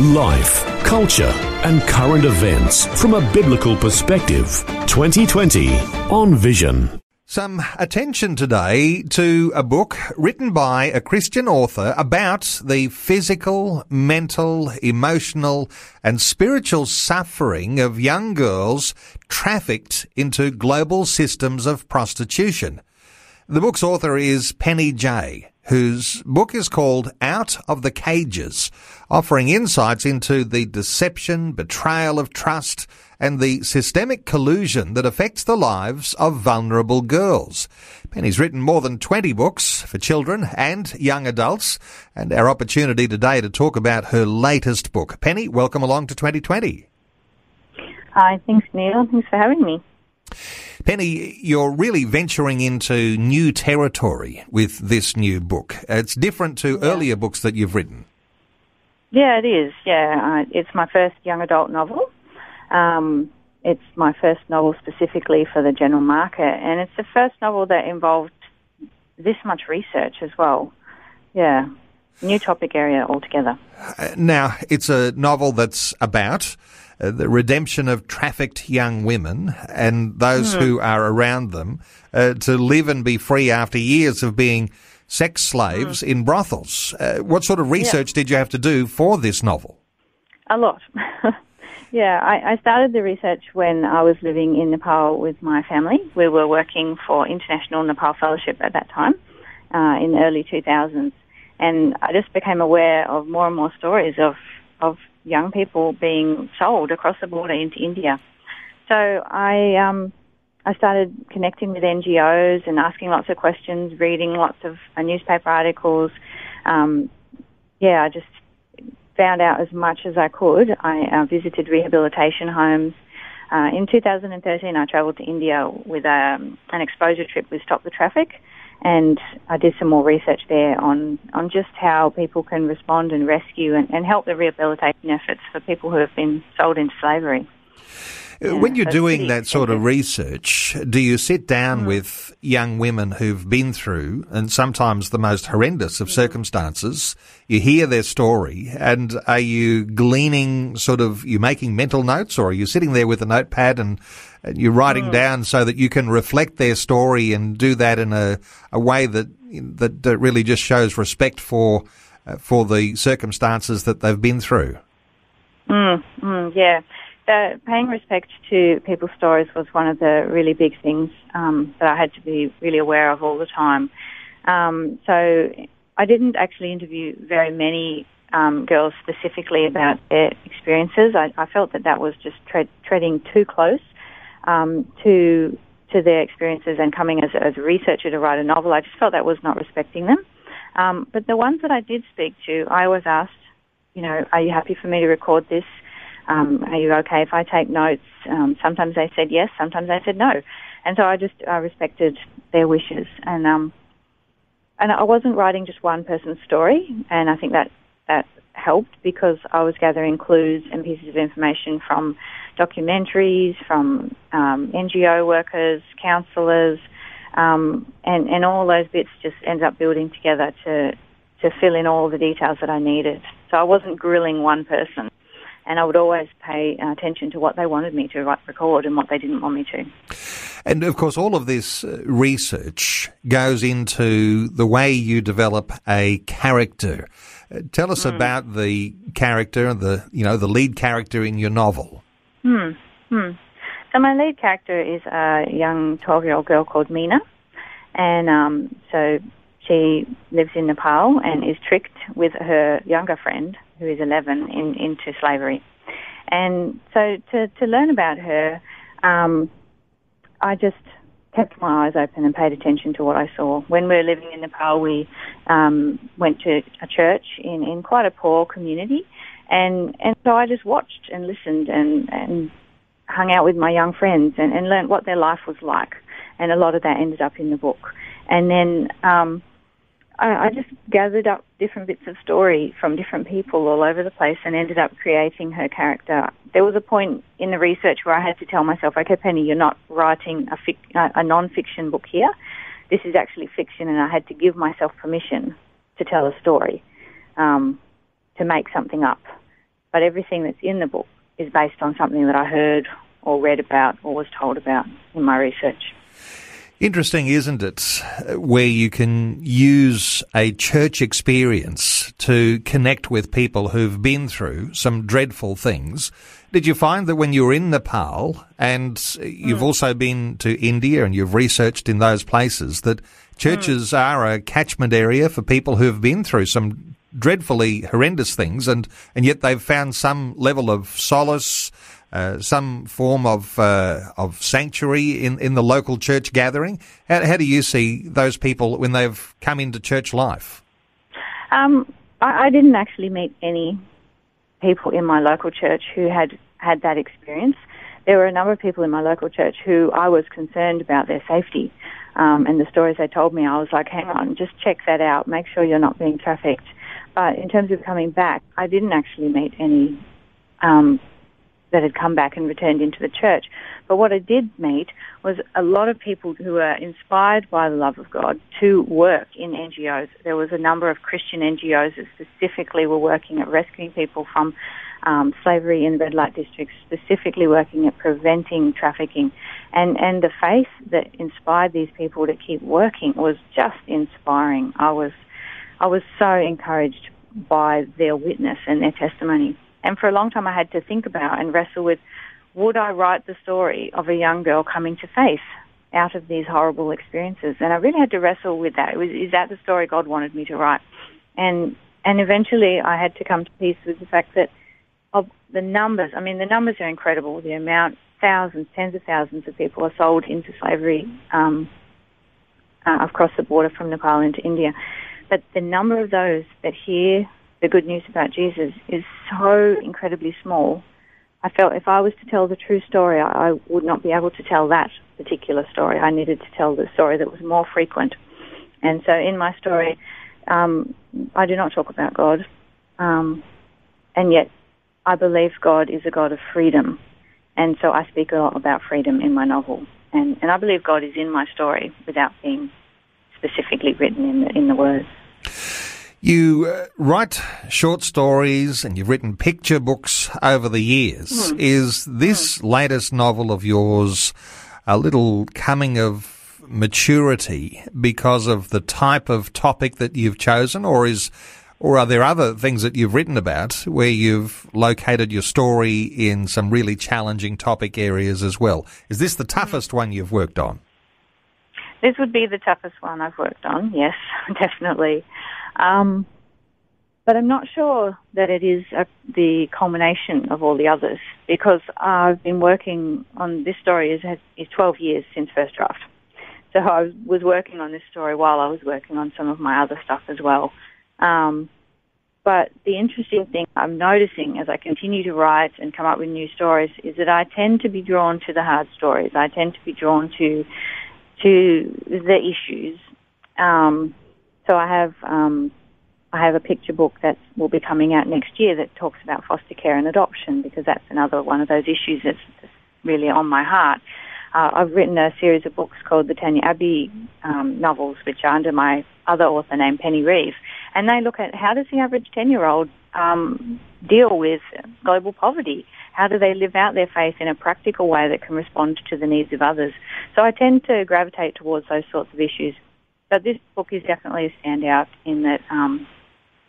Life, culture, and current events from a biblical perspective. 2020 on Vision. Some attention today to a book written by a Christian author about the physical, mental, emotional, and spiritual suffering of young girls trafficked into global systems of prostitution. The book's author is Penny Jaye, whose book is called Out of the Cages, offering insights into the deception, betrayal of trust, and the systemic collusion that affects the lives of vulnerable girls. Penny's written more than 20 books for children and young adults, and our opportunity today to talk about her latest book. Penny, welcome along to 2020. Hi, thanks, Neil. Thanks for having me. Penny, you're really venturing into new territory with this new book. It's different to Yeah. earlier books that you've written. Yeah, it is. Yeah, it's my first young adult novel. Um, it's my first novel specifically for the general market, and it's the first novel that involved this much research as well. Yeah, new topic area altogether. Uh, Now, it's a novel that's about uh, the redemption of trafficked young women and those who are around them uh, to live and be free after years of being sex slaves in brothels. Uh, what sort of research did you have to do for this novel? A lot. yeah, I, I started the research when I was living in Nepal with my family. We were working for International Nepal Fellowship at that time uh, in the early 2000s. And I just became aware of more and more stories of, of young people being sold across the border into India. So I, um, I started connecting with NGOs and asking lots of questions, reading lots of uh, newspaper articles. Um, yeah, I just found out as much as I could. I uh, visited rehabilitation homes. Uh, in 2013, I travelled to India with um, an exposure trip with Stop the Traffik, and I did some more research there on, on just how people can respond and rescue and, and help the rehabilitation efforts for people who have been sold into slavery. Uh, when you're so doing that sort of research, do you sit down Mm. with young women who've been through, and sometimes the most horrendous Mm. of circumstances? You hear their story, and are you gleaning sort of, you making mental notes, or are you sitting there with a notepad and, and you're writing Mm. down so that you can reflect their story and do that in a, a way that, that, that really just shows respect for, uh, for the circumstances that they've been through? Mm, mm, yeah. Paying respect to people's stories was one of the really big things um, that I had to be really aware of all the time. Um, so I didn't actually interview very many um, girls specifically about their experiences. I, I felt that that was just tread, treading too close um, to to their experiences and coming as, as a researcher to write a novel. I just felt that was not respecting them. Um, but the ones that I did speak to, I was asked, you know, are you happy for me to record this? Um, are you okay if I take notes? Um, sometimes they said yes, sometimes they said no, and so I just I respected their wishes, and um, and I wasn't writing just one person's story, and I think that that helped because I was gathering clues and pieces of information from documentaries, from um, NGO workers, counsellors, um, and and all those bits just ended up building together to to fill in all the details that I needed. So I wasn't grilling one person and I would always pay uh, attention to what they wanted me to write, record and what they didn't want me to. And of course, all of this uh, research goes into the way you develop a character. Uh, tell us about the character, the you know the lead character in your novel. Hmm. Hmm. So my lead character is a young 12-year-old girl called Mina, and um, so she lives in Nepal and is tricked with her younger friend, who is 11, in, into slavery. And so to, to learn about her, um, I just kept my eyes open and paid attention to what I saw. When we were living in Nepal, we um, went to a church in, in quite a poor community, and and so I just watched and listened and and hung out with my young friends and, and learned what their life was like. And a lot of that ended up in the book. And then um, I, I just gathered up different bits of story from different people all over the place and ended up creating her character. There was a point in the research where I had to tell myself, okay, Penny, you're not writing a, fic- a non-fiction book here. This is actually fiction, and I had to give myself permission to tell a story, um, to make something up. But everything that's in the book is based on something that I heard or read about or was told about in my research. Interesting, isn't it? Where you can use a church experience to connect with people who've been through some dreadful things. Did you find that when you were in Nepal and you've mm. also been to India and you've researched in those places that churches mm. are a catchment area for people who've been through some dreadfully horrendous things and, and yet they've found some level of solace, uh, some form of uh, of sanctuary in, in the local church gathering. How, how, do you see those people when they've come into church life? Um, I, I, didn't actually meet any people in my local church who had had that experience. There were a number of people in my local church who I was concerned about their safety. Um, and the stories they told me, I was like, hang on, just check that out. Make sure you're not being trafficked. But in terms of coming back, I didn't actually meet any um, that had come back and returned into the church. But what I did meet was a lot of people who were inspired by the love of God to work in NGOs. There was a number of Christian NGOs that specifically were working at rescuing people from um, slavery in red light districts, specifically working at preventing trafficking. And, and the faith that inspired these people to keep working was just inspiring. I was, I was so encouraged by their witness and their testimony. And for a long time I had to think about and wrestle with, would I write the story of a young girl coming to faith out of these horrible experiences? And I really had to wrestle with that. Was, is that the story God wanted me to write? And, and eventually I had to come to peace with the fact that of the numbers, I mean, the numbers are incredible. The amount, thousands, tens of thousands of people are sold into slavery um, uh, across the border from Nepal into India. But the number of those that hear the good news about Jesus is so incredibly small. I felt if I was to tell the true story, I, would not be able to tell that particular story. I needed to tell the story that was more frequent. And so in my story, um, I do not talk about God, um, and yet I believe God is a God of freedom. And so I speak a lot about freedom in my novel. And, and I believe God is in my story without being specifically written in the, in the words. You uh, write short stories and you've written picture books over the years. Mm. Is this mm. latest novel of yours a little coming of maturity because of the type of topic that you've chosen or is or are there other things that you've written about where you've located your story in some really challenging topic areas as well? Is this the hmm. toughest one you've worked on? This would be the toughest one I've worked on, yes, definitely. Um, but I'm not sure that it is a, the culmination of all the others because I've been working on this story is, is 12 years since first draft. So I was working on this story while I was working on some of my other stuff as well. Um, but the interesting thing I'm noticing as I continue to write and come up with new stories is that I tend to be drawn to the hard stories. I tend to be drawn to to the issues. Um, so I have um, I have a picture book that will be coming out next year that talks about foster care and adoption because that's another one of those issues that's, really on my heart. Uh, I've written a series of books called the Tania Abbey um, novels, which are under my other author named Penny Reeve, and they look at how does the average ten-year-old um, deal with global poverty? How do they live out their faith in a practical way that can respond to the needs of others? So I tend to gravitate towards those sorts of issues. But this book is definitely a standout in that um,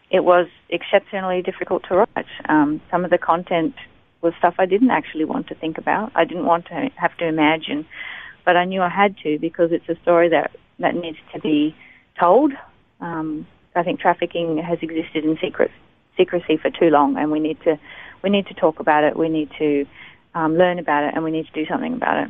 it was exceptionally difficult to write. Um, some of the content was stuff I didn't actually want to think about. I didn't want to have to imagine, but I knew I had to because it's a story that that needs to be told. Um, I think trafficking has existed in secret secrecy for too long, and we need to we need to talk about it. We need to um, learn about it, and we need to do something about it.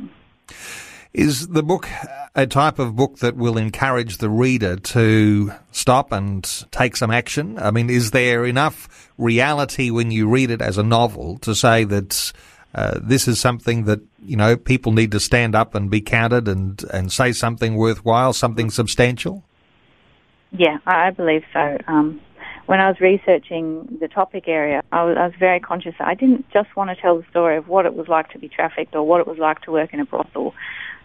Is the book a type of book that will encourage the reader to stop and take some action? I mean, is there enough reality when you read it as a novel to say that uh, this is something that you know people need to stand up and be counted and and say something worthwhile, something substantial. Yeah, I believe so. Um, when I was researching the topic area, I was, I was very conscious. I didn't just want to tell the story of what it was like to be trafficked or what it was like to work in a brothel.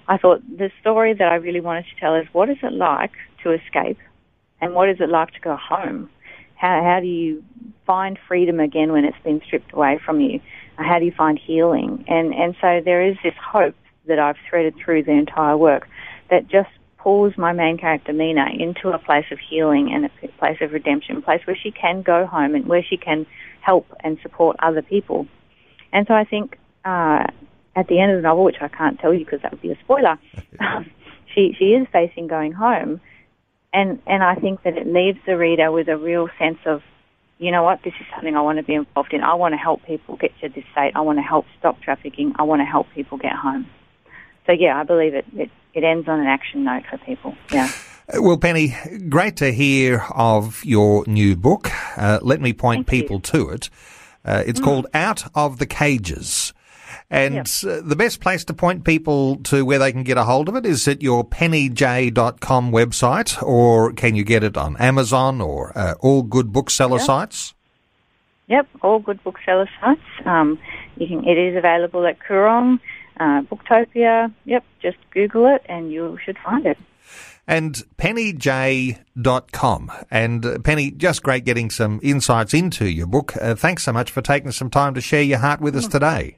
I thought the story that I really wanted to tell is what is it like to escape and what is it like to go home? How, how do you find freedom again when it's been stripped away from you? How do you find healing? And, and so there is this hope that I've threaded through the entire work that just pulls my main character Mina into a place of healing and a place of redemption, a place where she can go home and where she can help and support other people. And so I think uh, at the end of the novel, which I can't tell you because that would be a spoiler, um, she she is facing going home, and and I think that it leaves the reader with a real sense of, you know what, this is something I want to be involved in. I want to help people get to this state. I want to help stop trafficking. I want to help people get home. So yeah, I believe it it, it ends on an action note for people. Yeah. Uh, well, Penny, great to hear of your new book. Uh, let me point Thank people you. to it. Uh, it's Mm. called Out of the Cages. And Yep. the best place to point people to where they can get a hold of it is at your pennyjaye.com website, or can you get it on Amazon or uh, all good bookseller Yeah. sites? Yep, all good bookseller sites. Um, you can. It is available at Koorong, uh, Booktopia. Yep, just Google it and you should find it. and pennyjaye.com. And uh, Penny, just great getting some insights into your book. Uh, thanks so much for taking some time to share your heart with us today.